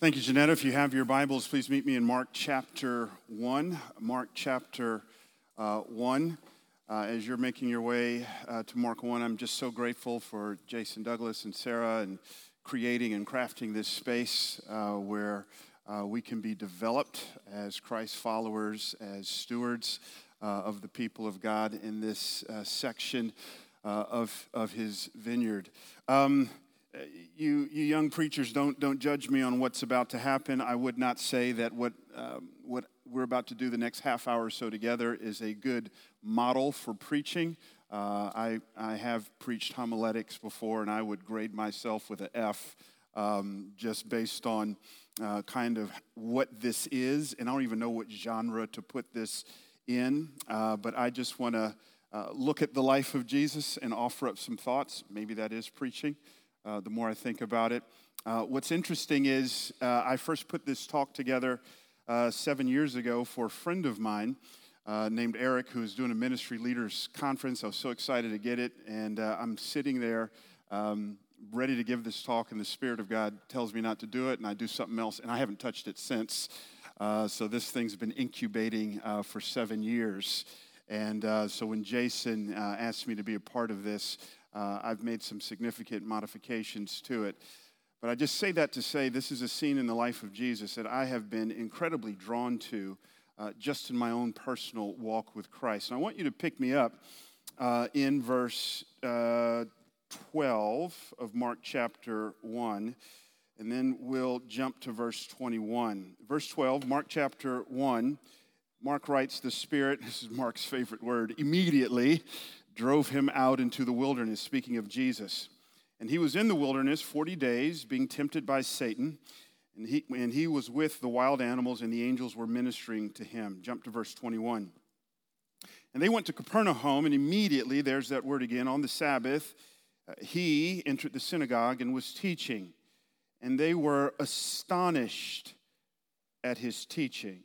Thank you, Janetta. If you have your Bibles, please meet me in Mark chapter 1. Mark chapter uh, 1. Uh, as you're making your way uh, to Mark 1, I'm just so grateful for Jason Douglas and Sarah and creating and crafting this space uh, where uh, we can be developed as Christ followers, as stewards uh, of the people of God in this section of, of his vineyard. Um, you, you young preachers don't, don't judge me on what's about to happen. I would not say that what, um, what we're about to do the next half hour or so together is a good model for preaching. Uh, I, I have preached homiletics before, and I would grade myself with an F um, just based on uh, kind of what this is. And I don't even know what genre to put this in, uh, but I just want to uh, look at the life of Jesus and offer up some thoughts. Maybe that is preaching uh, the more I think about it. Uh, what's interesting is uh, I first put this talk together uh, seven years ago for a friend of mine uh, named Eric, who's doing a ministry leaders conference. I was so excited to get it, and uh, I'm sitting there. Um, ready to give this talk, and the Spirit of God tells me not to do it, and I do something else, and I haven't touched it since. so this thing's been incubating for seven years. And so when Jason asked me to be a part of this, uh, I've made some significant modifications to it. But I just say that to say this is a scene in the life of Jesus that I have been incredibly drawn to uh, just in my own personal walk with Christ. And I want you to pick me up uh, in verse uh, 12 of Mark chapter 1, and then we'll jump to verse 21. Verse 12, Mark chapter 1. Mark writes, The Spirit, this is Mark's favorite word, immediately drove him out into the wilderness, speaking of Jesus. And he was in the wilderness 40 days, being tempted by Satan. And he, and he was with the wild animals, and the angels were ministering to him. Jump to verse 21. And they went to Capernaum, and immediately, there's that word again, on the Sabbath, uh, he entered the synagogue and was teaching. And they were astonished at his teaching,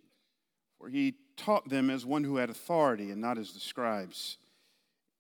for he taught them as one who had authority and not as the scribes.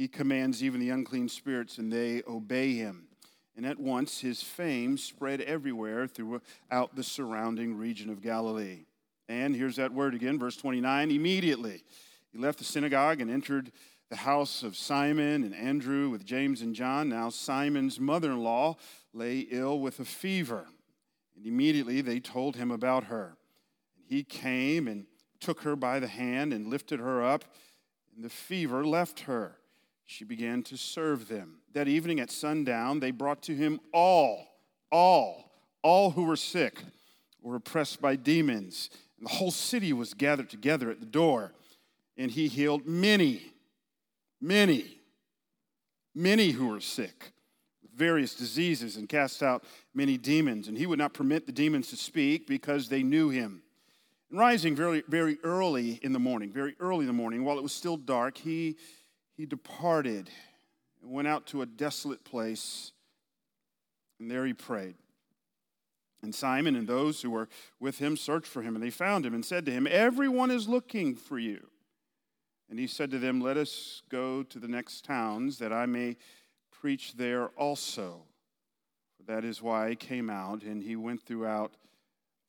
He commands even the unclean spirits, and they obey him. And at once his fame spread everywhere throughout the surrounding region of Galilee. And here's that word again, verse 29 immediately he left the synagogue and entered the house of Simon and Andrew with James and John. Now, Simon's mother in law lay ill with a fever. And immediately they told him about her. And he came and took her by the hand and lifted her up, and the fever left her she began to serve them. That evening at sundown, they brought to him all, all, all who were sick, were oppressed by demons. And the whole city was gathered together at the door. And he healed many, many, many who were sick with various diseases and cast out many demons. And he would not permit the demons to speak because they knew him. And rising very, very early in the morning, very early in the morning, while it was still dark, he he departed and went out to a desolate place, and there he prayed. And Simon and those who were with him searched for him, and they found him and said to him, Everyone is looking for you. And he said to them, Let us go to the next towns, that I may preach there also. For that is why I came out, and he went throughout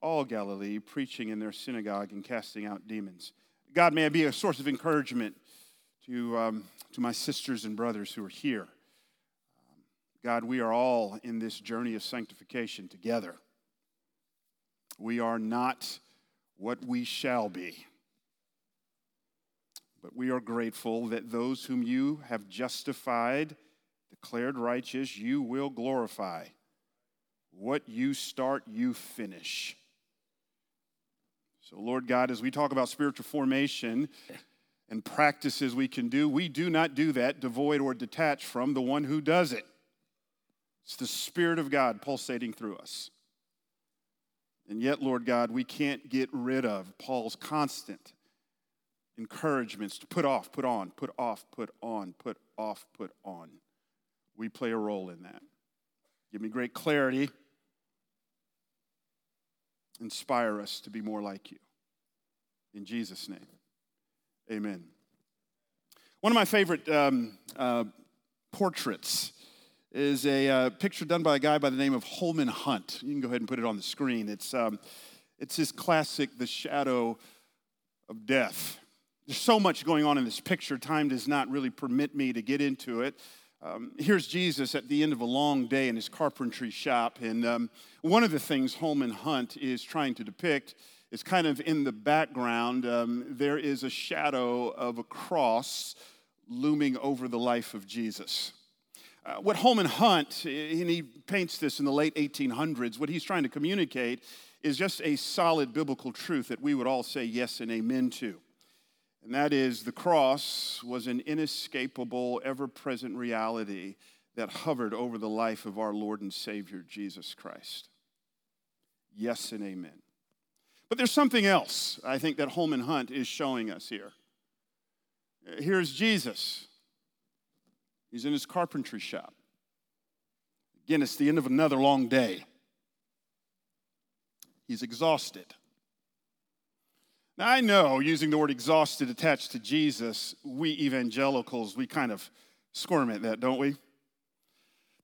all Galilee, preaching in their synagogue and casting out demons. God, may I be a source of encouragement to, um, to my sisters and brothers who are here. Um, God, we are all in this journey of sanctification together. We are not what we shall be. But we are grateful that those whom you have justified, declared righteous, you will glorify. What you start, you finish. So, Lord God, as we talk about spiritual formation, and practices we can do, we do not do that devoid or detached from the one who does it. It's the Spirit of God pulsating through us. And yet, Lord God, we can't get rid of Paul's constant encouragements to put off, put on, put off, put on, put off, put on. We play a role in that. Give me great clarity. Inspire us to be more like you. In Jesus' name, amen. One of my favorite um, uh, portraits is a uh, picture done by a guy by the name of Holman Hunt. You can go ahead and put it on the screen. It's, um, it's his classic, The Shadow of Death. There's so much going on in this picture, time does not really permit me to get into it. Um, here's Jesus at the end of a long day in his carpentry shop. And um, one of the things Holman Hunt is trying to depict is kind of in the background. Um, there is a shadow of a cross looming over the life of Jesus. Uh, what Holman Hunt, and he paints this in the late 1800s, what he's trying to communicate is just a solid biblical truth that we would all say yes and amen to. And that is the cross was an inescapable, ever present reality that hovered over the life of our Lord and Savior, Jesus Christ. Yes and amen. But there's something else I think that Holman Hunt is showing us here. Here's Jesus. He's in his carpentry shop. Again, it's the end of another long day. He's exhausted. Now, I know using the word exhausted attached to Jesus, we evangelicals, we kind of squirm at that, don't we?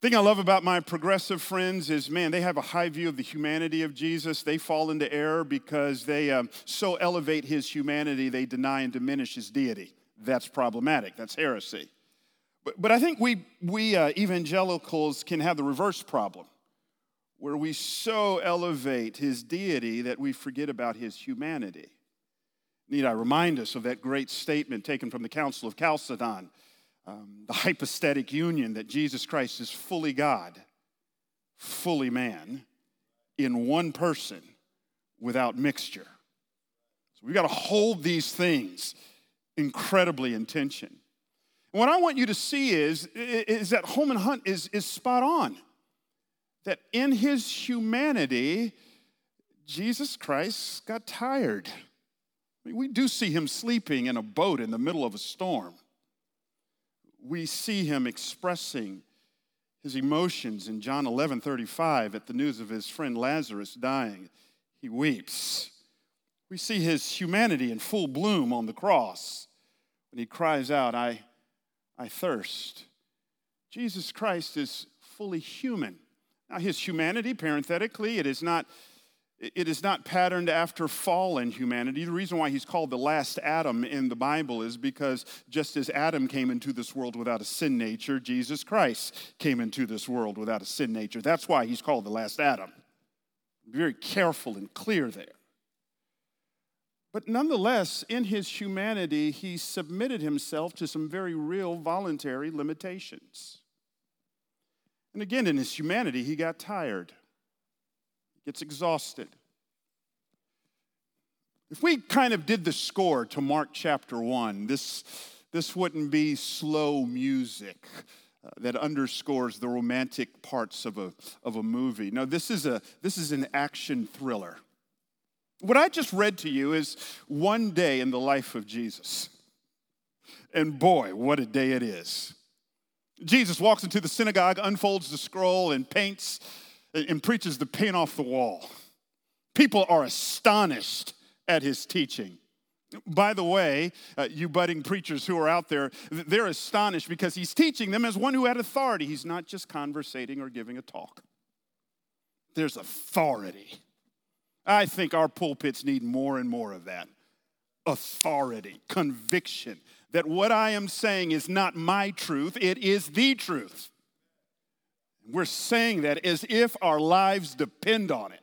Thing I love about my progressive friends is, man, they have a high view of the humanity of Jesus. They fall into error because they um, so elevate his humanity, they deny and diminish his deity. That's problematic. That's heresy. But, but I think we, we uh, evangelicals can have the reverse problem, where we so elevate his deity that we forget about his humanity. Need I remind us of that great statement taken from the Council of Chalcedon, um, the hypostatic union that Jesus Christ is fully God, fully man, in one person without mixture. So we've got to hold these things incredibly in tension. And what I want you to see is, is that Holman Hunt is, is spot on. That in his humanity, Jesus Christ got tired. I mean, we do see him sleeping in a boat in the middle of a storm. We see him expressing his emotions in John 11 35 at the news of his friend Lazarus dying. He weeps. We see his humanity in full bloom on the cross when he cries out, I, I thirst. Jesus Christ is fully human. Now, his humanity, parenthetically, it is not it is not patterned after fallen humanity. The reason why he's called the last Adam in the Bible is because just as Adam came into this world without a sin nature, Jesus Christ came into this world without a sin nature. That's why he's called the last Adam. Very careful and clear there. But nonetheless, in his humanity, he submitted himself to some very real voluntary limitations. And again, in his humanity, he got tired gets exhausted. If we kind of did the score to Mark chapter 1, this, this wouldn't be slow music uh, that underscores the romantic parts of a, of a movie. No, this is, a, this is an action thriller. What I just read to you is one day in the life of Jesus. And boy, what a day it is. Jesus walks into the synagogue, unfolds the scroll, and paints and preaches the paint off the wall. People are astonished at his teaching. By the way, uh, you budding preachers who are out there, they're astonished because he's teaching them as one who had authority. He's not just conversating or giving a talk, there's authority. I think our pulpits need more and more of that authority, conviction that what I am saying is not my truth, it is the truth. We're saying that as if our lives depend on it.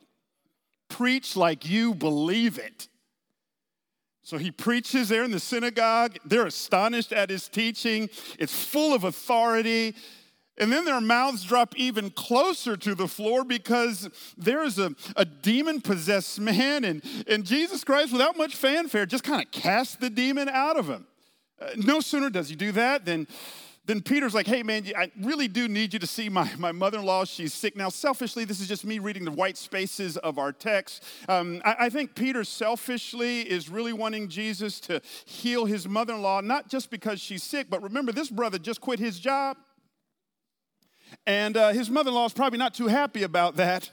Preach like you believe it. So he preaches there in the synagogue. They're astonished at his teaching. It's full of authority. And then their mouths drop even closer to the floor because there is a, a demon possessed man, and, and Jesus Christ, without much fanfare, just kind of casts the demon out of him. Uh, no sooner does he do that than then Peter's like, hey man, I really do need you to see my, my mother in law. She's sick. Now, selfishly, this is just me reading the white spaces of our text. Um, I, I think Peter selfishly is really wanting Jesus to heal his mother in law, not just because she's sick, but remember, this brother just quit his job. And uh, his mother in law is probably not too happy about that.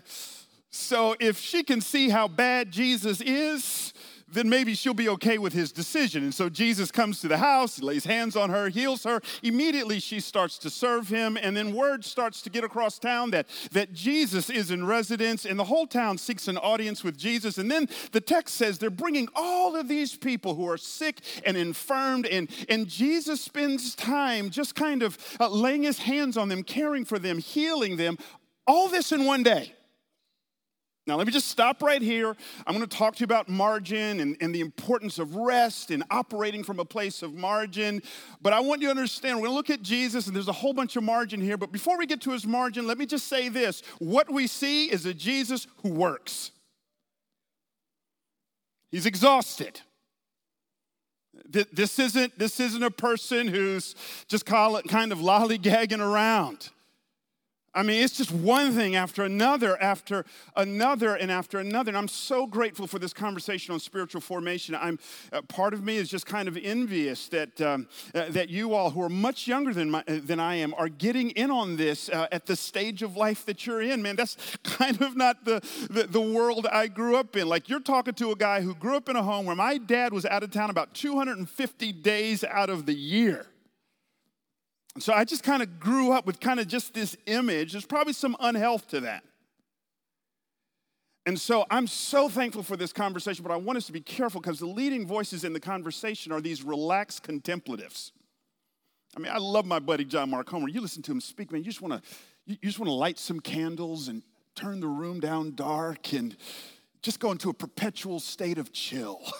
So if she can see how bad Jesus is, then maybe she'll be okay with his decision. And so Jesus comes to the house, lays hands on her, heals her. Immediately she starts to serve him, and then word starts to get across town that, that Jesus is in residence, and the whole town seeks an audience with Jesus. And then the text says they're bringing all of these people who are sick and infirmed, and, and Jesus spends time just kind of uh, laying his hands on them, caring for them, healing them, all this in one day. Now, let me just stop right here. I'm going to talk to you about margin and, and, the importance of rest and operating from a place of margin. But I want you to understand, we're going to look at Jesus, and there's a whole bunch of margin here. But before we get to his margin, let me just say this what we see is a Jesus who works, he's exhausted. This isn't, this isn't a person who's just kind of lollygagging around. I mean, it's just one thing after another, after another, and after another. And I'm so grateful for this conversation on spiritual formation. I'm uh, part of me is just kind of envious that um, uh, that you all, who are much younger than my, uh, than I am, are getting in on this uh, at the stage of life that you're in. Man, that's kind of not the, the the world I grew up in. Like you're talking to a guy who grew up in a home where my dad was out of town about 250 days out of the year. So I just kind of grew up with kind of just this image. There's probably some unhealth to that. And so I'm so thankful for this conversation, but I want us to be careful because the leading voices in the conversation are these relaxed contemplatives. I mean, I love my buddy John Mark Comer. You listen to him speak, man, you just want to you just want to light some candles and turn the room down dark and just go into a perpetual state of chill.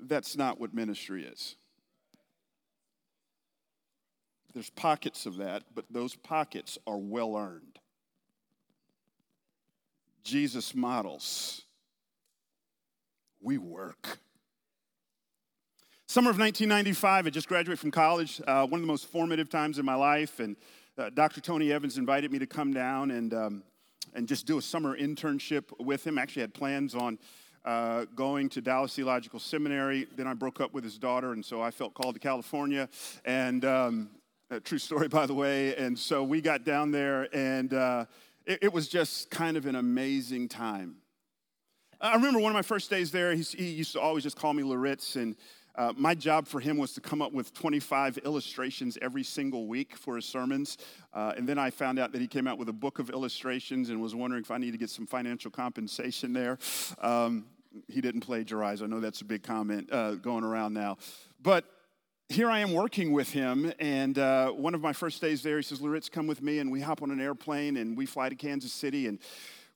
That's not what ministry is. There's pockets of that, but those pockets are well earned. Jesus models. We work. Summer of 1995, I just graduated from college, uh, one of the most formative times in my life. And uh, Dr. Tony Evans invited me to come down and, um, and just do a summer internship with him. Actually, had plans on uh, going to Dallas Theological Seminary. Then I broke up with his daughter, and so I felt called to California. And um, a true story, by the way. And so we got down there, and uh, it, it, was just kind of an amazing time. I remember one of my first days there, he used to always just call me Loritts, and uh, my job for him was to come up with 25 illustrations every single week for his sermons. Uh, and then I found out that he came out with a book of illustrations and was wondering if I needed to get some financial compensation there. Um, he didn't plagiarize. I know that's a big comment uh, going around now. But here I am working with him, and uh, one of my first days there, he says, Loritts, come with me, and we hop on an airplane, and we fly to Kansas City, and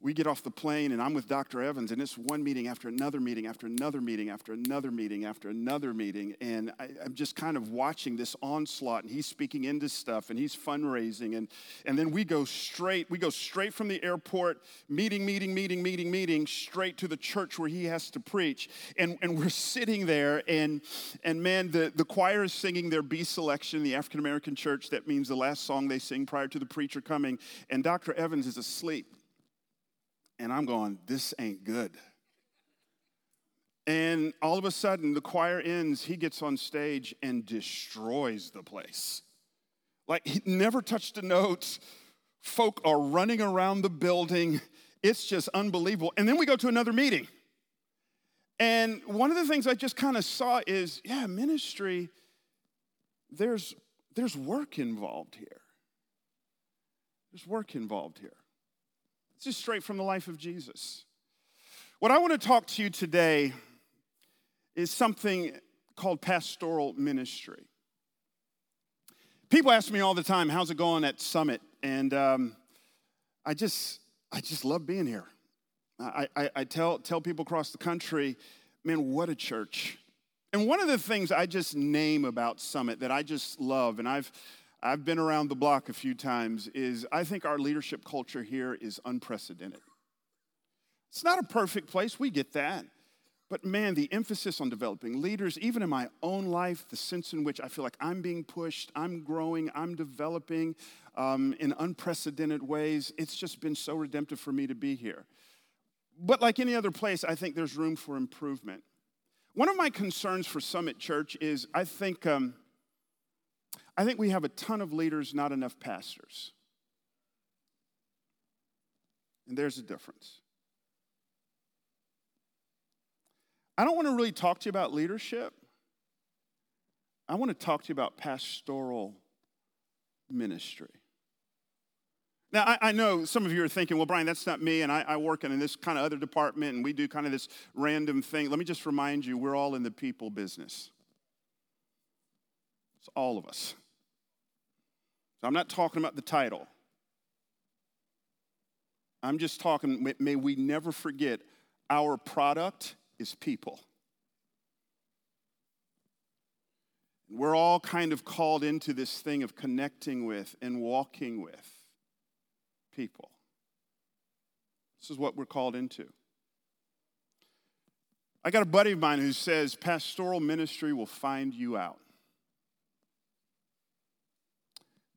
we get off the plane and I'm with Dr. Evans, and it's one meeting after another meeting after another meeting after another meeting after another meeting. And I, am just kind of watching this onslaught, and he's speaking into stuff and he's fundraising. And, and then we go straight, we go straight from the airport, meeting, meeting, meeting, meeting, meeting, straight to the church where he has to preach. And, and we're sitting there, and, and man, the, the choir is singing their B selection, the African American church. That means the last song they sing prior to the preacher coming. And Dr. Evans is asleep. And I'm going, this ain't good. And all of a sudden, the choir ends, he gets on stage and destroys the place. Like he never touched a note. Folk are running around the building. It's just unbelievable. And then we go to another meeting. And one of the things I just kind of saw is yeah, ministry, there's, there's work involved here. There's work involved here. It's just straight from the life of Jesus. What I want to talk to you today is something called pastoral ministry. People ask me all the time, "How's it going at Summit?" And um, I just, I just love being here. I, I, I tell tell people across the country, "Man, what a church!" And one of the things I just name about Summit that I just love, and I've I've been around the block a few times, is I think our leadership culture here is unprecedented. It's not a perfect place, we get that. But man, the emphasis on developing leaders, even in my own life, the sense in which I feel like I'm being pushed, I'm growing, I'm developing um, in unprecedented ways, it's just been so redemptive for me to be here. But like any other place, I think there's room for improvement. One of my concerns for Summit Church is I think, um, I think we have a ton of leaders, not enough pastors. And there's a difference. I don't want to really talk to you about leadership. I want to talk to you about pastoral ministry. Now, I, I, know some of you are thinking, well, Brian, that's not me, and I, I work in this kind of other department, and we do kind of this random thing. Let me just remind you, we're all in the people business. It's all of us. So I'm not talking about the title. I'm just talking, may we never forget our product is people. We're all kind of called into this thing of connecting with and walking with people. This is what we're called into. I got a buddy of mine who says pastoral ministry will find you out.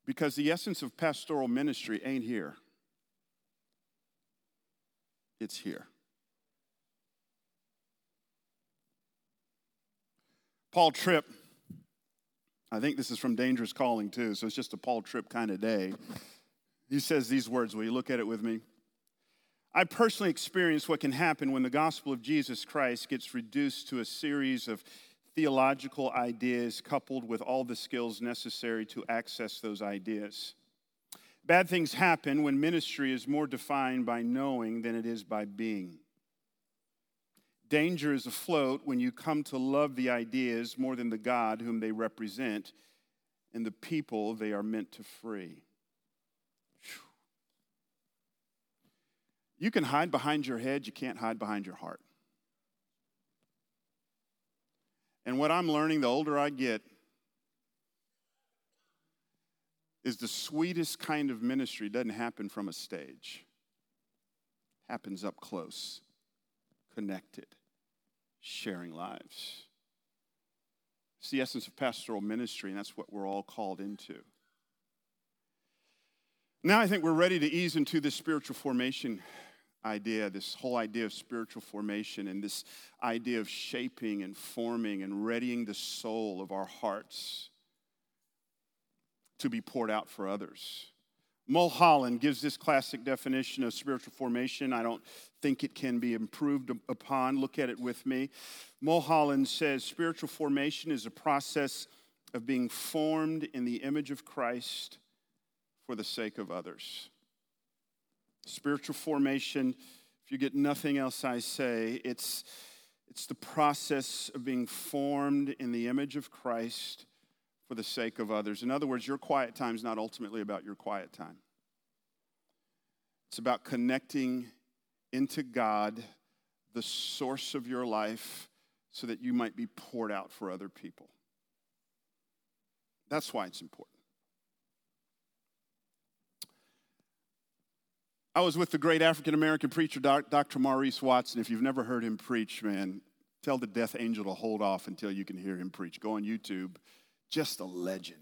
Because the essence of pastoral ministry ain't here, it's here. Paul Tripp, I think this is from Dangerous Calling too, so it's just a Paul Tripp kind of day. He says these words. Will you look at it with me? I personally experienced what can happen when the gospel of Jesus Christ gets reduced to a series of theological ideas coupled with all the skills necessary to access those ideas. Bad things happen when ministry is more defined by knowing than it is by being. Danger is afloat when you come to love the ideas more than the God whom they represent and the people they are meant to free. You can hide behind your head, you can't hide behind your heart. And what I'm learning the older I get is the sweetest kind of ministry doesn't happen from a stage. It happens up close, connected sharing lives. It's the essence of pastoral ministry, and that's what we're all called into. Now, I think we're ready to ease into this spiritual formation idea, this whole idea of spiritual formation, and this idea of shaping and forming and readying the soul of our hearts to be poured out for others. Mulholland gives this classic definition of spiritual formation. I don't think it can be improved upon. Look at it with me. Mulholland says spiritual formation is a process of being formed in the image of Christ for the sake of others. Spiritual formation, if you get nothing else I say, it's, it's the process of being formed in the image of Christ for the sake of others. In other words, your quiet time is not ultimately about your quiet time, it's about connecting into God, the source of your life, so that you might be poured out for other people. That's why it's important. I was with the great African American preacher, Dr. Maurice Watson. If you've never heard him preach, man, tell the death angel to hold off until you can hear him preach. Go on YouTube just a legend.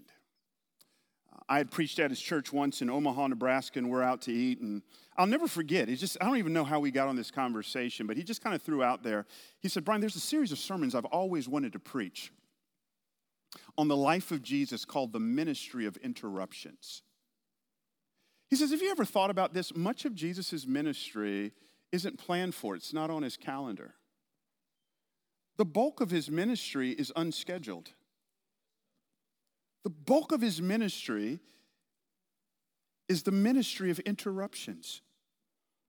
I had preached at his church once in Omaha, Nebraska, and we're out to eat. And I'll never forget. He just, I don't even know how we got on this conversation, but he just kind of threw out there. He said, Brian, there's a series of sermons I've always wanted to preach on the life of Jesus called the ministry of interruptions. He says, Have you ever thought about this? Much of Jesus' ministry isn't planned for, it's not on his calendar. The bulk of his ministry is unscheduled. The bulk of his ministry is the ministry of interruptions.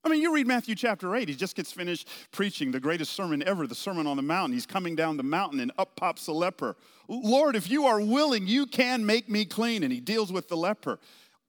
I mean, you read Matthew chapter 8, he just gets finished preaching the greatest sermon ever, the Sermon on the Mountain. He's coming down the mountain and up pops a leper. Lord, if you are willing, you can make me clean. And he deals with the leper.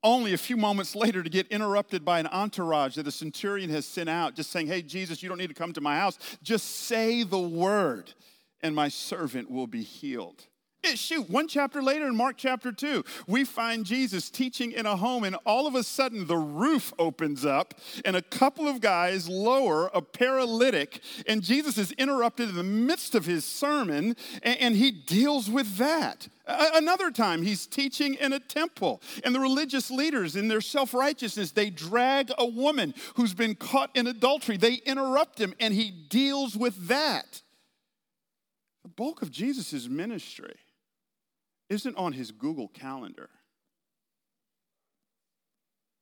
Only a few moments later to get interrupted by an entourage that a centurion has sent out, just saying, Hey, Jesus, you don't need to come to my house. Just say the word, and my servant will be healed. It, shoot, one chapter later in Mark chapter 2, we find Jesus teaching in a home, and all of a sudden the roof opens up, and a couple of guys lower a paralytic, and Jesus is interrupted in the midst of his sermon, and, and he deals with that. Another time, he's teaching in a temple, and the religious leaders, in their self righteousness, they drag a woman who's been caught in adultery. They interrupt him, and he deals with that. The bulk of Jesus' ministry isn't on his Google Calendar,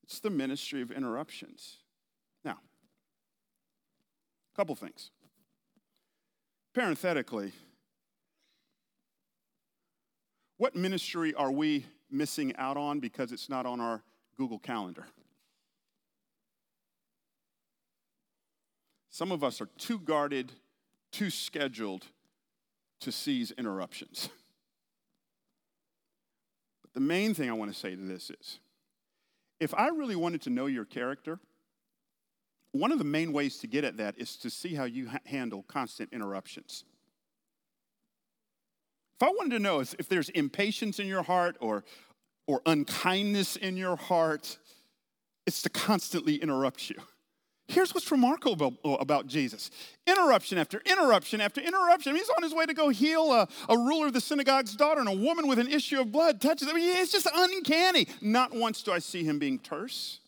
it's the ministry of interruptions. Now, a couple things. Parenthetically, what ministry are we missing out on because it's not on our Google Calendar? Some of us are too guarded, too scheduled to seize interruptions. The main thing I want to say to this is if I really wanted to know your character, one of the main ways to get at that is to see how you ha- handle constant interruptions. If I wanted to know if, if there's impatience in your heart or, or unkindness in your heart, it's to constantly interrupt you. Here's what's remarkable about Jesus interruption after interruption after interruption. He's on his way to go heal a, a, ruler of the synagogue's daughter, and a woman with an issue of blood touches him. It's just uncanny. Not once do I see him being terse,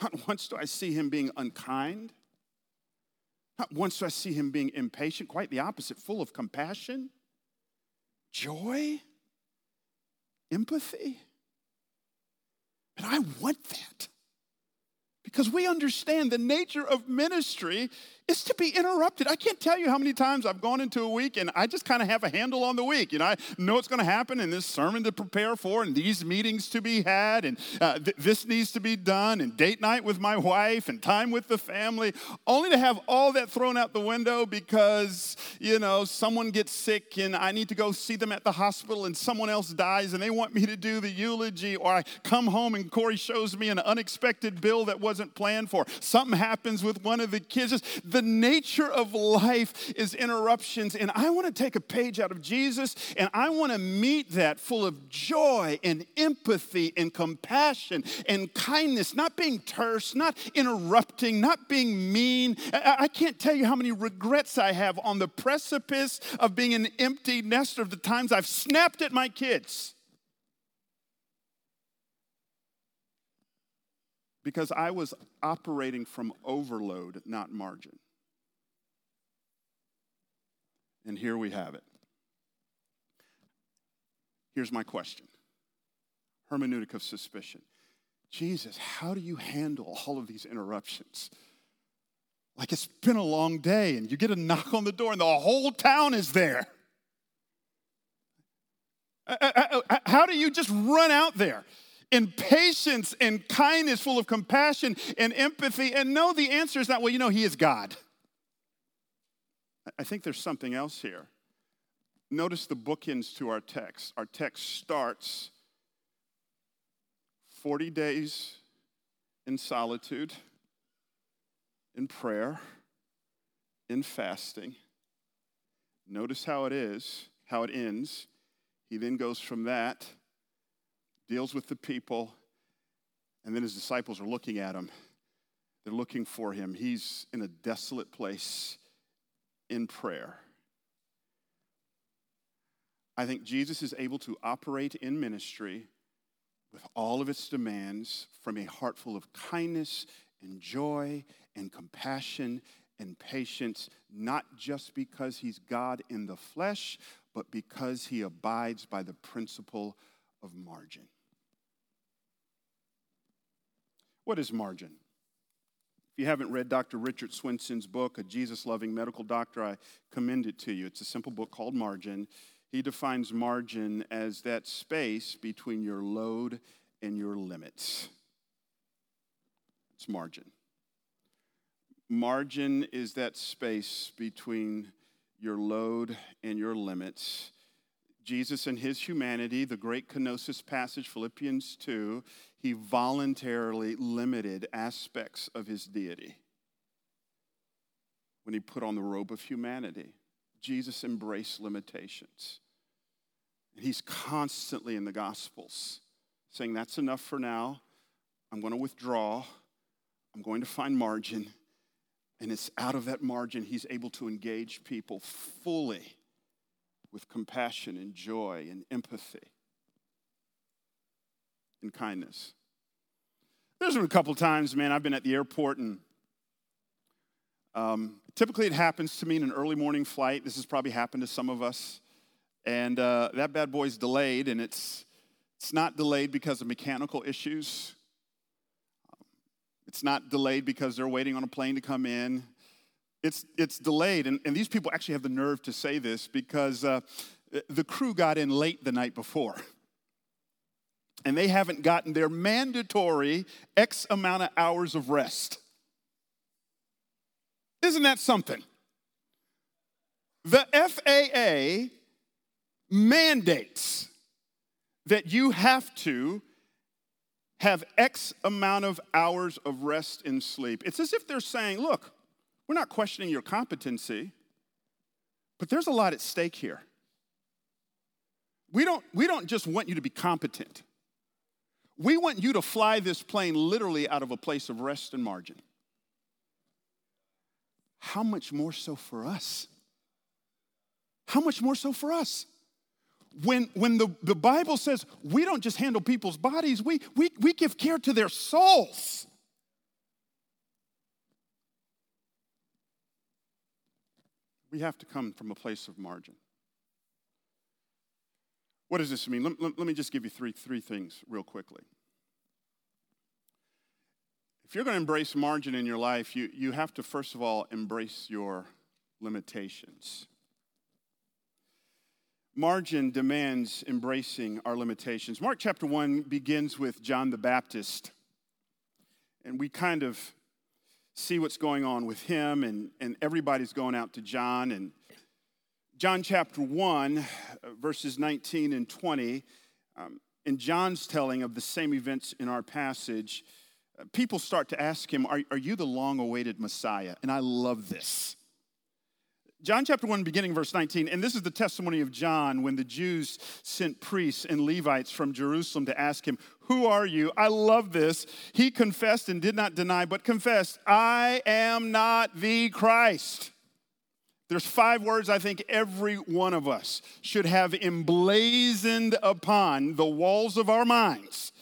not once do I see him being unkind. Not once do I see him being impatient, quite the opposite, full of compassion, joy, empathy. And I want that. Because we understand the nature of ministry is to be interrupted. I can't tell you how many times I've gone into a week and I just kind of have a handle on the week. You know, I know it's going to happen and this sermon to prepare for and these meetings to be had and uh, th- this needs to be done and date night with my wife and time with the family, only to have all that thrown out the window because, you know, someone gets sick and I need to go see them at the hospital and someone else dies and they want me to do the eulogy or I come home and Corey shows me an unexpected bill that wasn't planned for. Something happens with one of the kids. Just, the nature of life is interruptions. And I want to take a page out of Jesus and I want to meet that full of joy and empathy and compassion and kindness, not being terse, not interrupting, not being mean. I can't tell you how many regrets I have on the precipice of being an empty nester of the times I've snapped at my kids. because I was operating from overload, not margin. And here we have it. Here's my question hermeneutic of suspicion. Jesus, how do you handle all of these interruptions? Like it's been a long day, and you get a knock on the door, and the whole town is there. Uh, uh, uh, how do you just run out there in patience and kindness, full of compassion and empathy, and know the answer is not, well, you know, He is God. I think there's something else here. Notice the bookends to our text. Our text starts 40 days in solitude, in prayer, in fasting. Notice how it is, how it ends. He then goes from that, deals with the people, and then his disciples are looking at him. They're looking for him. He's in a desolate place in prayer. I think Jesus is able to operate in ministry with all of its demands from a heart full of kindness and joy and compassion and patience, not just because he's God in the flesh, but because he abides by the principle of margin. What is margin? If you haven't read Dr. Richard Swenson's book, A Jesus Loving Medical Doctor, I commend it to you. It's a simple book called Margin. He defines margin as that space between your load and your limits. It's margin. Margin is that space between your load and your limits. Jesus and his humanity, the great kenosis passage, Philippians 2, he voluntarily limited aspects of his deity when he put on the robe of humanity. Jesus embraced limitations. And he's constantly in the Gospels saying, That's enough for now. I'm going to withdraw. I'm going to find margin. And it's out of that margin he's able to engage people fully with compassion and joy and empathy and kindness. There's been a couple times, man, I've been at the airport and um, typically it happens to me in an early morning flight. This has probably happened to some of us. And uh, that bad boy's delayed, and it's, it's not delayed because of mechanical issues. It's not delayed because they're waiting on a plane to come in. It's, it's delayed, and, and these people actually have the nerve to say this because uh, the crew got in late the night before. And they haven't gotten their mandatory X amount of hours of rest. Isn't that something? The FAA mandates that you have to have X amount of hours of rest and sleep. It's as if they're saying, look, we're not questioning your competency, but there's a lot at stake here. We don't, we don't just want you to be competent. We want you to fly this plane literally out of a place of rest and margin. How much more so for us? How much more so for us? when, when the, the Bible says we don't just handle people's bodies, we, we, we give care to their souls. We have to come from a place of margin. What does this mean? Let, let, let me just give you three, three things real quickly. If you're going to embrace margin in your life, you, you have to, first of all, embrace your limitations. Margin demands embracing our limitations. Mark chapter 1 begins with John the Baptist, and we kind of see what's going on with him, and, and everybody's going out to John. And John chapter 1, verses 19 and 20, um, in John's telling of the same events in our passage, uh, people start to ask him, Are, are you the long awaited Messiah? And I love this. John chapter 1, beginning verse 19, and this is the testimony of John when the Jews sent priests and Levites from Jerusalem to ask him, Who are you? I love this. He confessed and did not deny, but confessed, I am not the Christ. There's five words I think every one of us should have emblazoned upon the walls of our minds.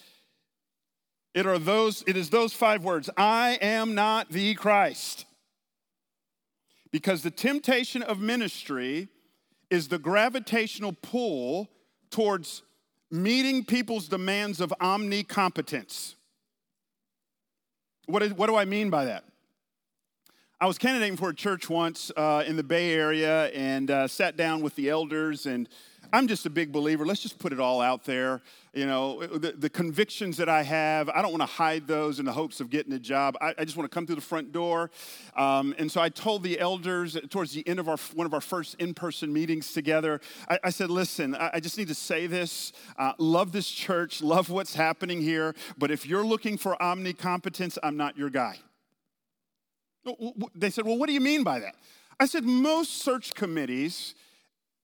It are those, it is those five words. I am not the Christ. Because the temptation of ministry is the gravitational pull towards meeting people's demands of omnicompetence. What, is, what do I mean by that? I was candidating for a church once uh, in the Bay Area and uh, sat down with the elders and I'm just a big believer. Let's just put it all out there. You know, the, the convictions that I have, I don't want to hide those in the hopes of getting a job. I, I just want to come through the front door. Um, and so I told the elders towards the end of our one of our first in-person meetings together, I, I said, listen, I, I, just need to say this. Uh, love this church, love what's happening here, but if you're looking for omnicompetence, I'm not your guy. They said, well, what do you mean by that? I said, most search committees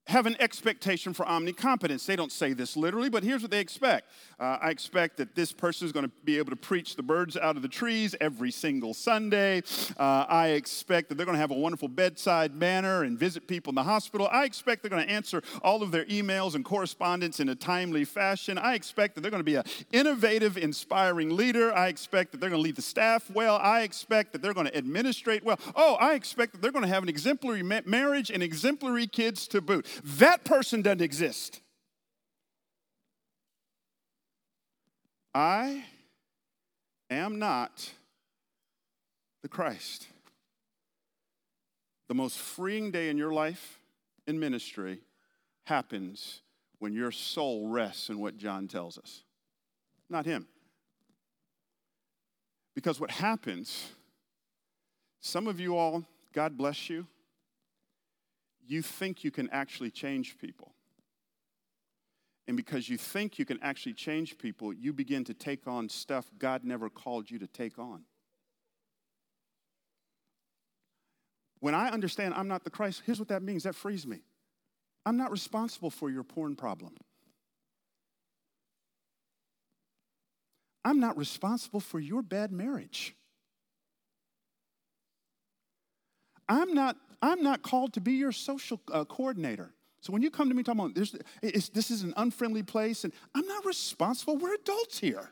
have an expectation for omnicompetence. They don't say this literally, but here's what they expect. Uh, I expect that this person is going to be able to preach the birds out of the trees every single Sunday. Uh, I expect that they're going to have a wonderful bedside manner and visit people in the hospital. I expect they're going to answer all of their emails and correspondence in a timely fashion. I expect that they're going to be an innovative, inspiring leader. I expect that they're going to lead the staff well. I expect that they're going to administrate well. Oh, I expect that they're going to have an exemplary ma- marriage and exemplary kids to boot. That person doesn't exist. I am not the Christ. The most freeing day in your life in ministry happens when your soul rests in what John tells us, not him. Because what happens, some of you all, God bless you, you think you can actually change people. And because you think you can actually change people, you begin to take on stuff God never called you to take on. When I understand I'm not the Christ, here's what that means that frees me. I'm not responsible for your porn problem. I'm not responsible for your bad marriage. I'm not, I'm not called to be your social uh, coordinator. So when you come to me talking about this, this is an unfriendly place, and I'm not responsible. We're adults here.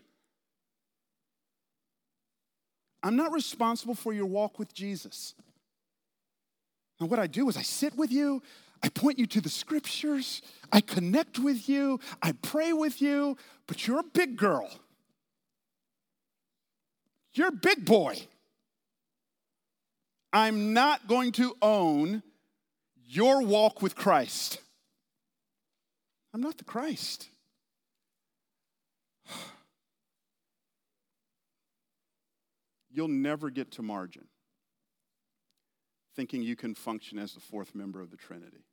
I'm not responsible for your walk with Jesus. And what I do is I sit with you, I point you to the scriptures, I connect with you, I pray with you, but you're a big girl. You're a big boy. I'm not going to own your walk with Christ. I'm not the Christ. You'll never get to margin thinking you can function as the fourth member of the Trinity.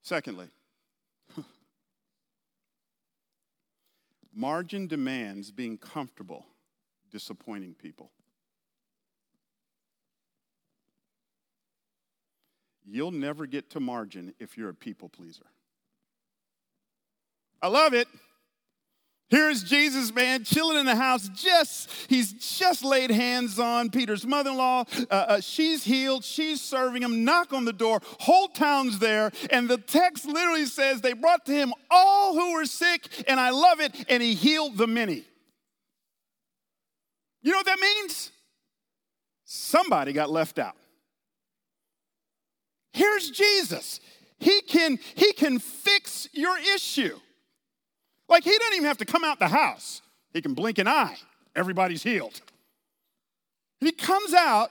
Secondly, margin demands being comfortable disappointing people. You'll never get to margin if you're a people pleaser. I love it. Here's Jesus, man, chilling in the house. Just he's just laid hands on Peter's mother-in-law. Uh, uh, she's healed. She's serving him. Knock on the door. Whole town's there, and the text literally says they brought to him all who were sick, and I love it. And he healed the many. You know what that means? Somebody got left out. Here's Jesus. He can he can fix your issue. Like he doesn't even have to come out the house. He can blink an eye. Everybody's healed. And he comes out,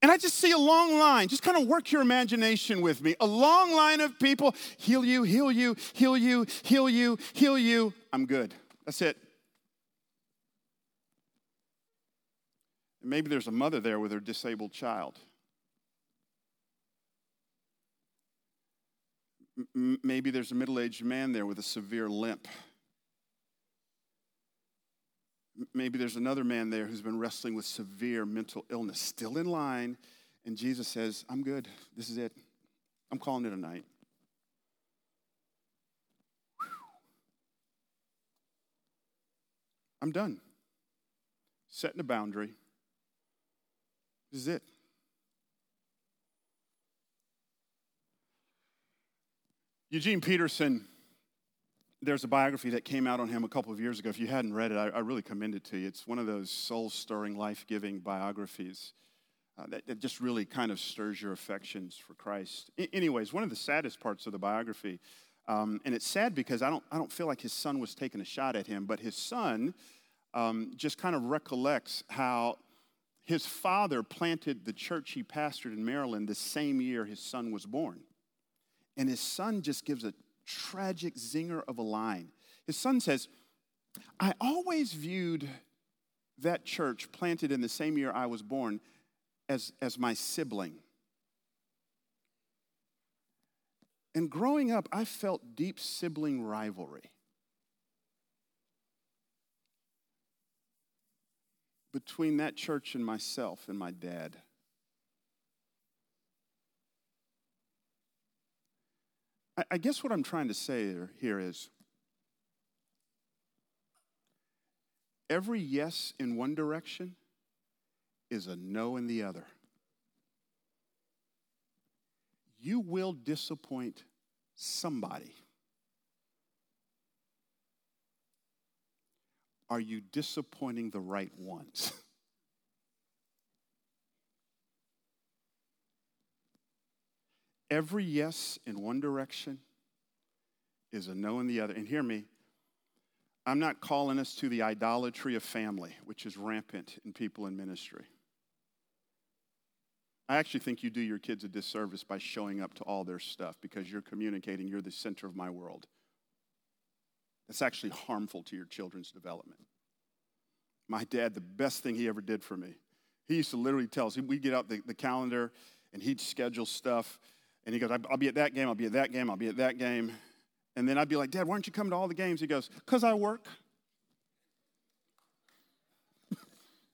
and I just see a long line. Just kind of work your imagination with me. A long line of people heal you, heal you, heal you, heal you, heal you. I'm good. That's it. And maybe there's a mother there with her disabled child. M- maybe there's a middle aged man there with a severe limp. Maybe there's another man there who's been wrestling with severe mental illness, still in line, and Jesus says, I'm good. This is it. I'm calling it a night. I'm done. Setting a boundary. This is it. Eugene Peterson, there's a biography that came out on him a couple of years ago. If you hadn't read it, I, I really commend it to you. It's one of those soul stirring, life giving biographies uh, that, that, just really kind of stirs your affections for Christ. I, anyways, one of the saddest parts of the biography, um, and it's sad because I don't, I don't feel like his son was taking a shot at him, but his son um, just kind of recollects how his father planted the church he pastored in Maryland the same year his son was born. And his son just gives a tragic zinger of a line. His son says, I always viewed that church planted in the same year I was born as, as my sibling. And growing up, I felt deep sibling rivalry. Between that church and myself and my dad. I guess what I'm trying to say here is every yes in one direction is a no in the other. You will disappoint somebody. Are you disappointing the right ones? Every yes in one direction is a no in the other. And hear me, I'm not calling us to the idolatry of family, which is rampant in people in ministry. I actually think you do your kids a disservice by showing up to all their stuff because you're communicating you're the center of my world. That's actually harmful to your children's development. My dad, the best thing he ever did for me, he used to literally tell us, we'd get out the, the calendar and he'd schedule stuff and he goes, I'll be at that game, I'll be at that game, I'll be at that game. And then I'd be like, Dad, why aren't you coming to all the games? He goes, Because I work.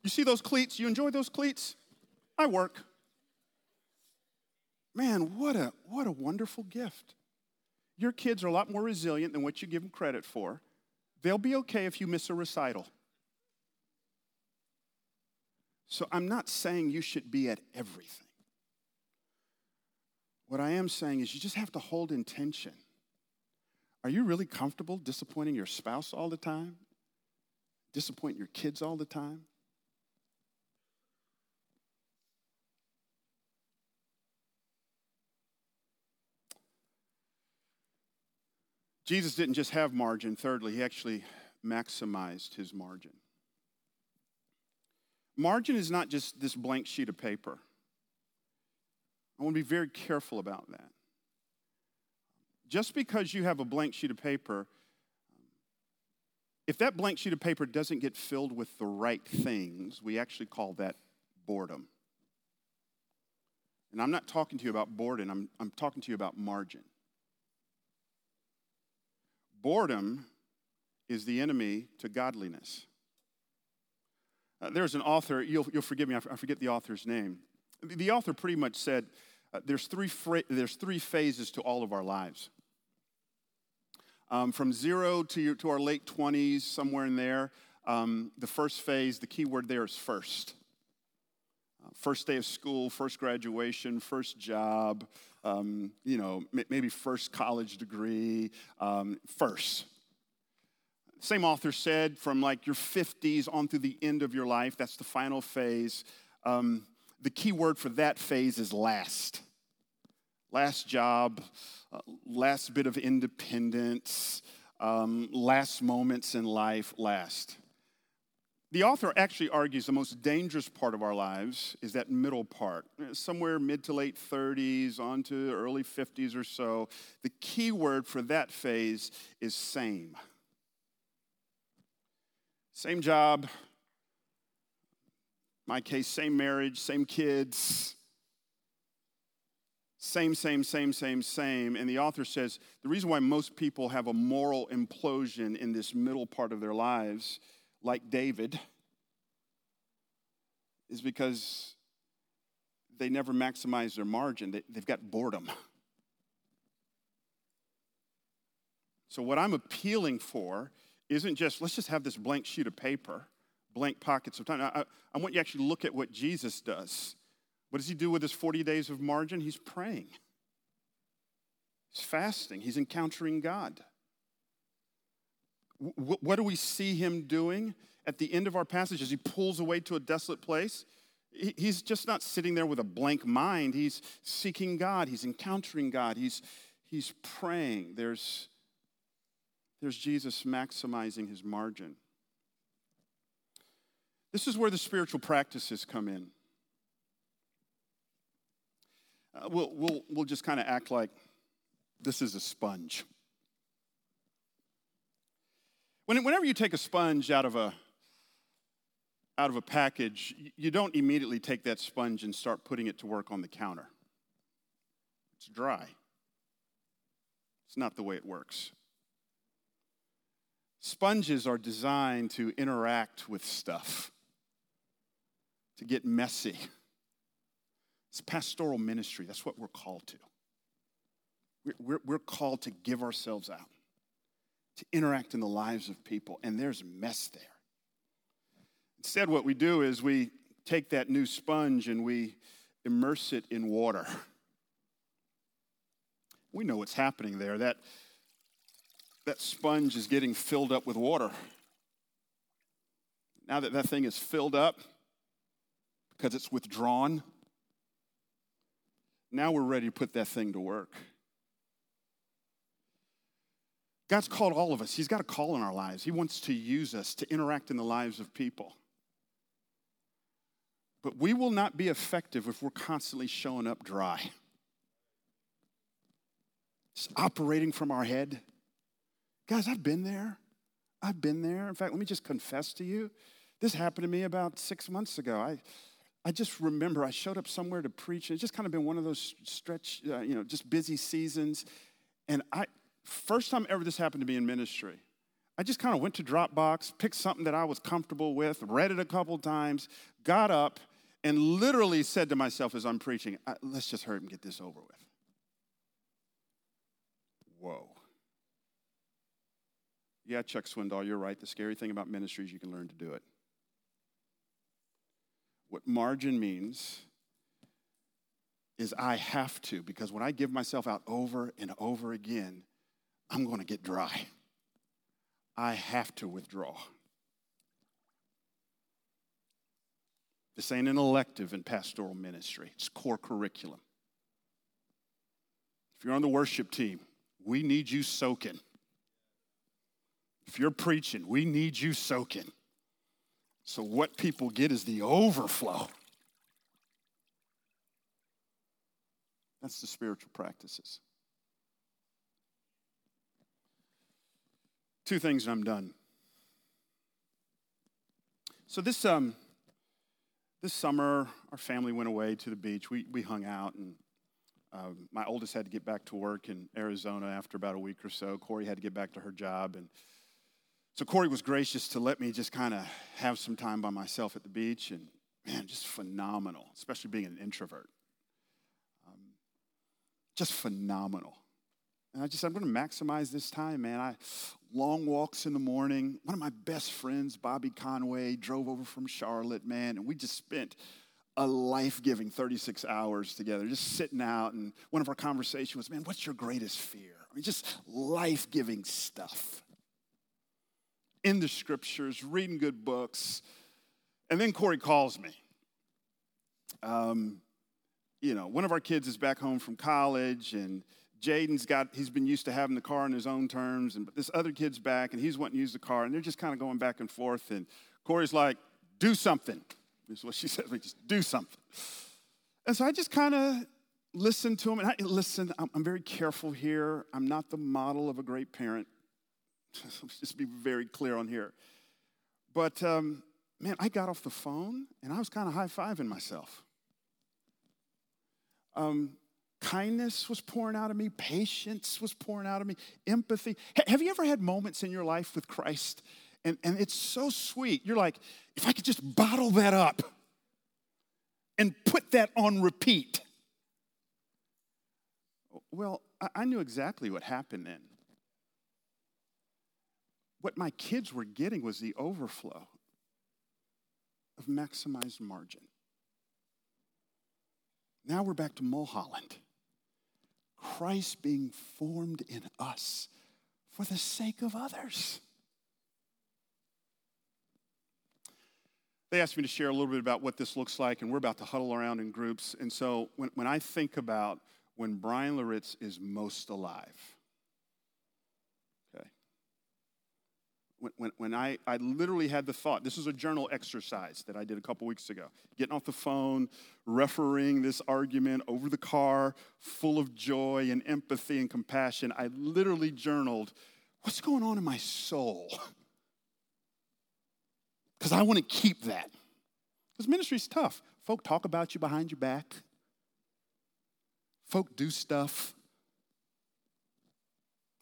You see those cleats? You enjoy those cleats? I work. Man, what a, what a wonderful gift. Your kids are a lot more resilient than what you give them credit for. They'll be okay if you miss a recital. So I'm not saying you should be at everything. What I am saying is you just have to hold intention. Are you really comfortable disappointing your spouse all the time? Disappointing your kids all the time? Jesus didn't just have margin, thirdly, he actually maximized his margin. Margin is not just this blank sheet of paper. I want to be very careful about that. Just because you have a blank sheet of paper, if that blank sheet of paper doesn't get filled with the right things, we actually call that boredom. And I'm not talking to you about boredom, I'm, I'm talking to you about margin. Boredom is the enemy to godliness. Uh, there's an author, you'll, you'll forgive me, I forget the author's name. The, the author pretty much said uh, there's, three fra- there's three phases to all of our lives. Um, from zero to, your, to our late 20s, somewhere in there, um, the first phase, the key word there is first. Uh, first day of school, first graduation, first job, um, you know, maybe first college degree, um, first. Same author said from like your 50s on through the end of your life, that's the final phase. Um, the key word for that phase is last. Last job, uh, last bit of independence, um, last moments in life, last. The author actually argues the most dangerous part of our lives is that middle part, somewhere mid to late 30s, on to early 50s or so. The key word for that phase is same. Same job, my case, same marriage, same kids, same, same, same, same, same. And the author says the reason why most people have a moral implosion in this middle part of their lives like David, is because they never maximize their margin. They, have got boredom. So, what I'm appealing for isn't just let's just have this blank sheet of paper, blank pockets of time. I, I want you to actually look at what Jesus does. What does he do with his 40 days of margin? He's praying, he's fasting, he's encountering God what do we see him doing at the end of our passage as he pulls away to a desolate place? He's just not sitting there with a blank mind. He's seeking God. He's encountering God. He's, he's praying. There's, there's Jesus maximizing his margin. This is where the spiritual practices come in. Uh, we'll, we'll, we'll just kind of act like this is a sponge. Whenever you take a sponge out of a, out of a package, you don't immediately take that sponge and start putting it to work on the counter. It's dry. It's not the way it works. Sponges are designed to interact with stuff, to get messy. It's pastoral ministry. That's what we're called to. We're, we're, called to give ourselves out to interact in the lives of people, and there's mess there. Instead, what we do is we take that new sponge and we immerse it in water. We know what's happening there. That, that sponge is getting filled up with water. Now that that thing is filled up, because it's withdrawn, now we're ready to put that thing to work. God's called all of us. He's got a call in our lives. He wants to use us to interact in the lives of people. But we will not be effective if we're constantly showing up dry. It's operating from our head. Guys, I've been there. I've been there. In fact, let me just confess to you. This happened to me about six months ago. I, I just remember I showed up somewhere to preach. It's just kind of been one of those stretch, uh, you know, just busy seasons. And I, First time ever this happened to me in ministry. I just kind of went to Dropbox, picked something that I was comfortable with, read it a couple times, got up, and literally said to myself as I'm preaching, let's just hurry and get this over with. Whoa. Yeah, Chuck Swindoll, you're right. The scary thing about ministry is you can learn to do it. What margin means is I have to, because when I give myself out over and over again, I'm going to get dry. I have to withdraw. This ain't an elective in pastoral ministry, it's core curriculum. If you're on the worship team, we need you soaking. If you're preaching, we need you soaking. So, what people get is the overflow. That's the spiritual practices. Two things and I'm done. So this um, this summer, our family went away to the beach. We we hung out, and um, my oldest had to get back to work in Arizona after about a week or so. Korie had to get back to her job, and so Korie was gracious to let me just kind of have some time by myself at the beach, and man, just phenomenal, especially being an introvert. Um, just phenomenal. And I just, I'm going to maximize this time, man. I long walks in the morning. One of my best friends, Bobby Conway, drove over from Charlotte, man, and we just spent a life giving 36 hours together, just sitting out. And one of our conversations was, man, what's your greatest fear? I mean, just life giving stuff in the scriptures, reading good books. And then Korie calls me. Um, you know, one of our kids is back home from college, and Jaden's got, he's been used to having the car on his own terms, and this other kid's back, and he's wanting to use the car, and they're just kind of going back and forth. And Korie's like, do something. This is what she says, like, just do something. And so I just kind of listened to him, and I, listen, I'm, I'm very careful here. I'm not the model of a great parent. Let's just be very clear on here. But um, man, I got off the phone, and I was kind of high fiving myself. Um, kindness was pouring out of me, patience was pouring out of me, empathy. H- have you ever had moments in your life with Christ? And, and it's so sweet. You're like, if I could just bottle that up and put that on repeat. Well, I, I knew exactly what happened then. What my kids were getting was the overflow of maximized margin. Now we're back to Mulholland. Christ being formed in us for the sake of others. They asked me to share a little bit about what this looks like, and we're about to huddle around in groups. And so when, when I think about when Bryan Loritts is most alive, when, when, I, I literally had the thought, this is a journal exercise that I did a couple weeks ago, getting off the phone, refereeing this argument over the car, full of joy and empathy and compassion. I literally journaled, what's going on in my soul? Because I want to keep that. Because ministry's tough. Folk talk about you behind your back. Folk do stuff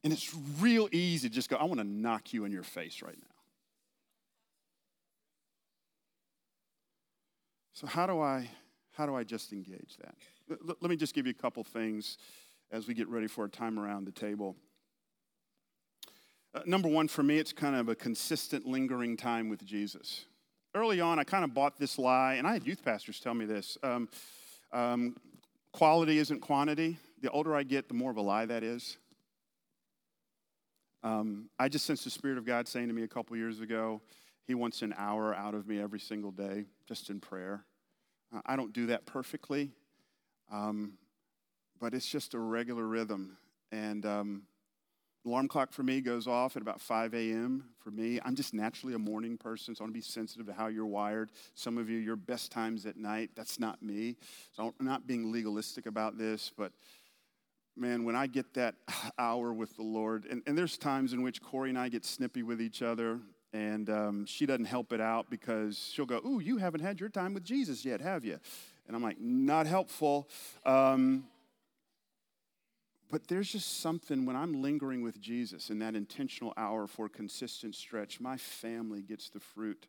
and it's real easy to just go, I want to knock you in your face right now. So how do I how do I just engage that? L- let me just give you a couple things as we get ready for a time around the table. Uh, number one, for me, it's kind of a consistent, lingering time with Jesus. Early on, I kind of bought this lie, and I had youth pastors tell me this um, um, quality isn't quantity. The older I get, the more of a lie that is. Um, I just sensed the Spirit of God saying to me a couple years ago, He wants an hour out of me every single day, just in prayer. Uh, I don't do that perfectly, um, but it's just a regular rhythm. And um, alarm clock for me goes off at about 5 a.m. for me. I'm just naturally a morning person, so I want to be sensitive to how you're wired. Some of you, your best times at night. That's not me. So I'm not being legalistic about this, but man, when I get that hour with the Lord, and, and there's times in which Korie and I get snippy with each other, and um, she doesn't help it out because she'll go, Ooh, you haven't had your time with Jesus yet, have you? And I'm like, Not helpful. Um, But there's just something when I'm lingering with Jesus in that intentional hour for consistent stretch, my family gets the fruit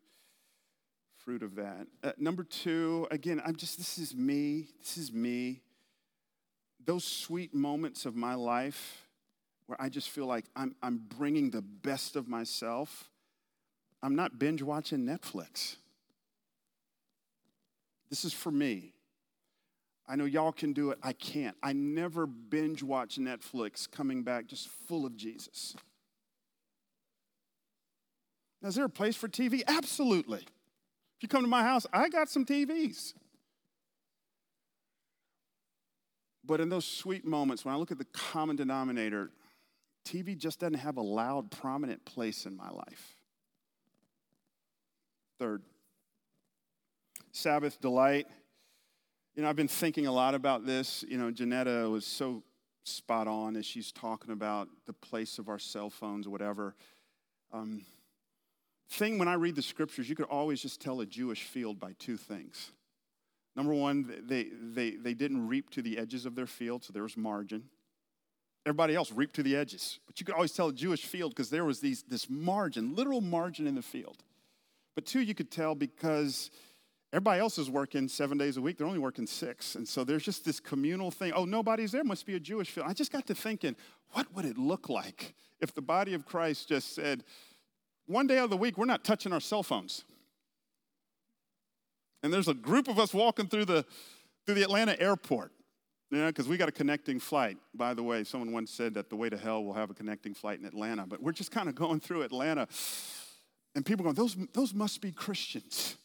fruit of that. Uh, number 2, again, I'm just this is me. This is me. Those sweet moments of my life where I just feel like I'm I'm bringing the best of myself. I'm not binge watching Netflix. This is for me. I know y'all can do it. I can't. I never binge watch Netflix coming back just full of Jesus. Now, is there a place for TV? Absolutely. If you come to my house, I got some TVs. But in those sweet moments, when I look at the common denominator, TV just doesn't have a loud, prominent place in my life. Third, Sabbath delight. You know, I've been thinking a lot about this. You know, Janetta was so spot on as she's talking about the place of our cell phones whatever. Um, thing when I read the scriptures, you could always just tell a Jewish field by two things. Number one, they, they, they didn't reap to the edges of their field, so there was margin. Everybody else reaped to the edges. But you could always tell a Jewish field because there was these, this margin, literal margin in the field. But two, you could tell because Everybody else is working seven days a week. They're only working six. And so there's just this communal thing. Oh, nobody's there. Must be a Jewish field. I just got to thinking, what would it look like if the body of Christ just said, one day of the week, we're not touching our cell phones? And there's a group of us walking through the, through the Atlanta airport. Yeah, because we got a connecting flight. By the way, someone once said that the way to hell will have a connecting flight in Atlanta. But we're just kind of going through Atlanta. And people going, those, those must be Christians.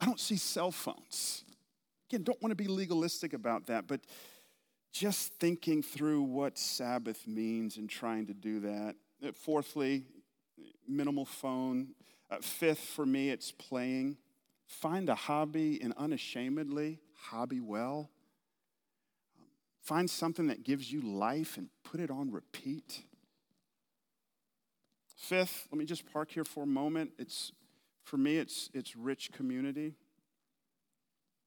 I don't see cell phones. Again, don't want to be legalistic about that, but just thinking through what Sabbath means and trying to do that. Uh, fourthly, minimal phone. Uh, fifth, for me, it's playing. Find a hobby and unashamedly hobby well. Find something that gives you life and put it on repeat. Fifth, let me just park here for a moment. It's for me, it's, it's rich community.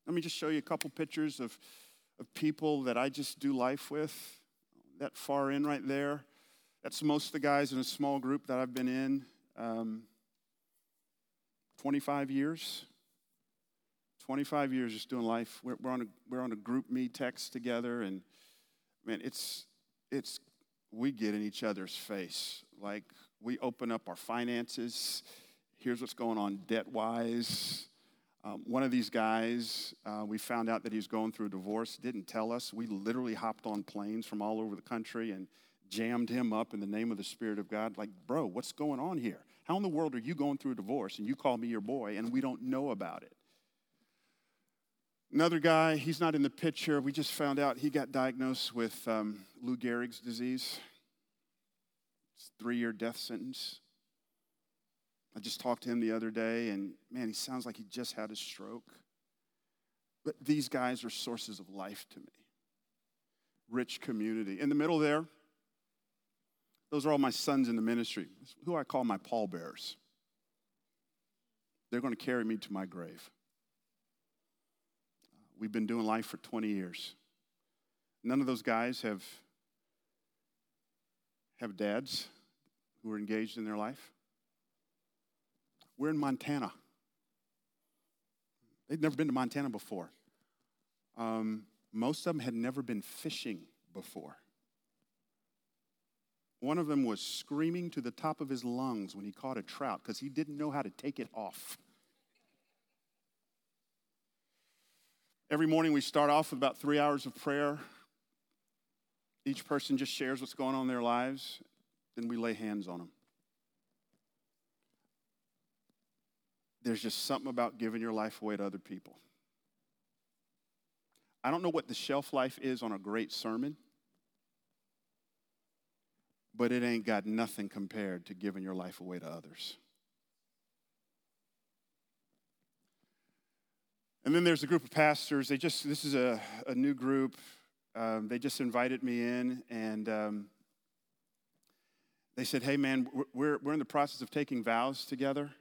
Let me just show you a couple pictures of, of people that I just do life with. That far in right there, that's most of the guys in a small group that I've been in. Um, 25 years. 25 years just doing life. We're, we're, on a, we're on a GroupMe text together, and man, it's, it's, we get in each other's face. Like, we open up our finances here's what's going on debt wise. Um, one of these guys, uh, we found out that he's going through a divorce, didn't tell us. We literally hopped on planes from all over the country and jammed him up in the name of the Spirit of God. Like, bro, what's going on here? How in the world are you going through a divorce and you call me your boy and we don't know about it? Another guy, he's not in the picture. We just found out he got diagnosed with um, Lou Gehrig's disease. It's Three year death sentence. I just talked to him the other day, and man, he sounds like he just had a stroke. But these guys are sources of life to me. Rich community. In the middle there, those are all my sons in the ministry, who I call my pallbearers. They're going to carry me to my grave. We've been doing life for 20 years. None of those guys have, have dads who are engaged in their life. We're in Montana. They'd never been to Montana before. Um, most of them had never been fishing before. One of them was screaming to the top of his lungs when he caught a trout because he didn't know how to take it off. Every morning we start off with about three hours of prayer. Each person just shares what's going on in their lives, then we lay hands on them. There's just something about giving your life away to other people. I don't know what the shelf life is on a great sermon, but it ain't got nothing compared to giving your life away to others. And then there's a group of pastors. They just, this is a, a new group. Um, they just invited me in and um, they said, hey, man, we're, we're in the process of taking vows together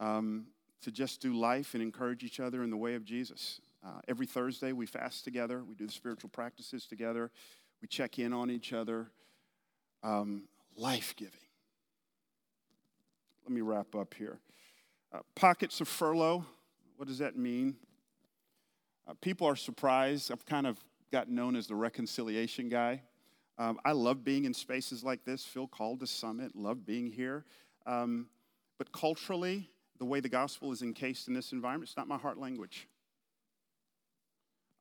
um, to just do life and encourage each other in the way of Jesus. Uh, every Thursday, we fast together, we do the spiritual practices together. we check in on each other. Um, Life giving. Let me wrap up here. Uh, pockets of furlough. What does that mean? Uh, people are surprised. I've kind of gotten known as the reconciliation guy. Um, I love being in spaces like this. Phil called to Summit, love being here. Um, but culturally, the way the gospel is encased in this environment, it's not my heart language.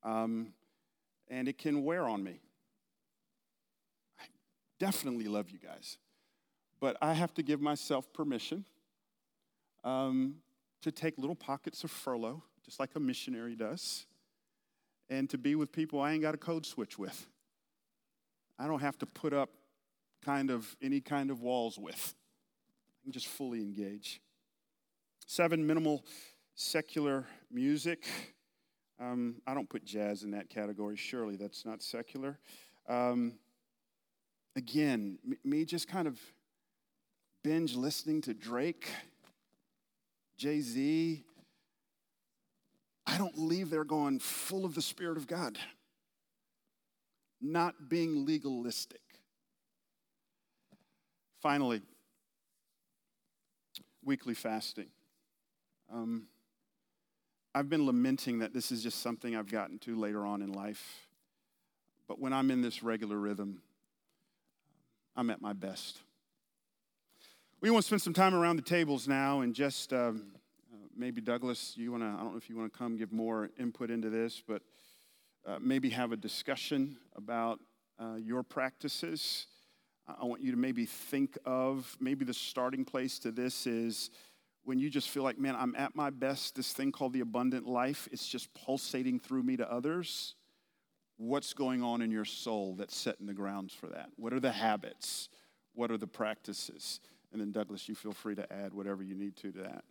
Um, and it can wear on me. I definitely love you guys. But I have to give myself permission um, to take little pockets of furlough, just like a missionary does, and to be with people I ain't got a code switch with. I don't have to put up kind of any kind of walls with. I can just fully engage. Seven, minimal secular music. Um, I don't put jazz in that category. Surely that's not secular. Um, again, me just kind of binge listening to Drake, Jay Z. I don't leave there going full of the Spirit of God, not being legalistic. Finally, weekly fasting. Um, I've been lamenting that this is just something I've gotten to later on in life. But when I'm in this regular rhythm, I'm at my best. We want to spend some time around the tables now and just uh, maybe Douglas, you want to, I don't know if you want to come give more input into this, but uh, maybe have a discussion about uh, your practices. I want you to maybe think of maybe the starting place to this is when you just feel like, man, I'm at my best, this thing called the abundant life, it's just pulsating through me to others. What's going on in your soul that's setting the grounds for that? What are the habits? What are the practices? And then, Douglas, you feel free to add whatever you need to to that.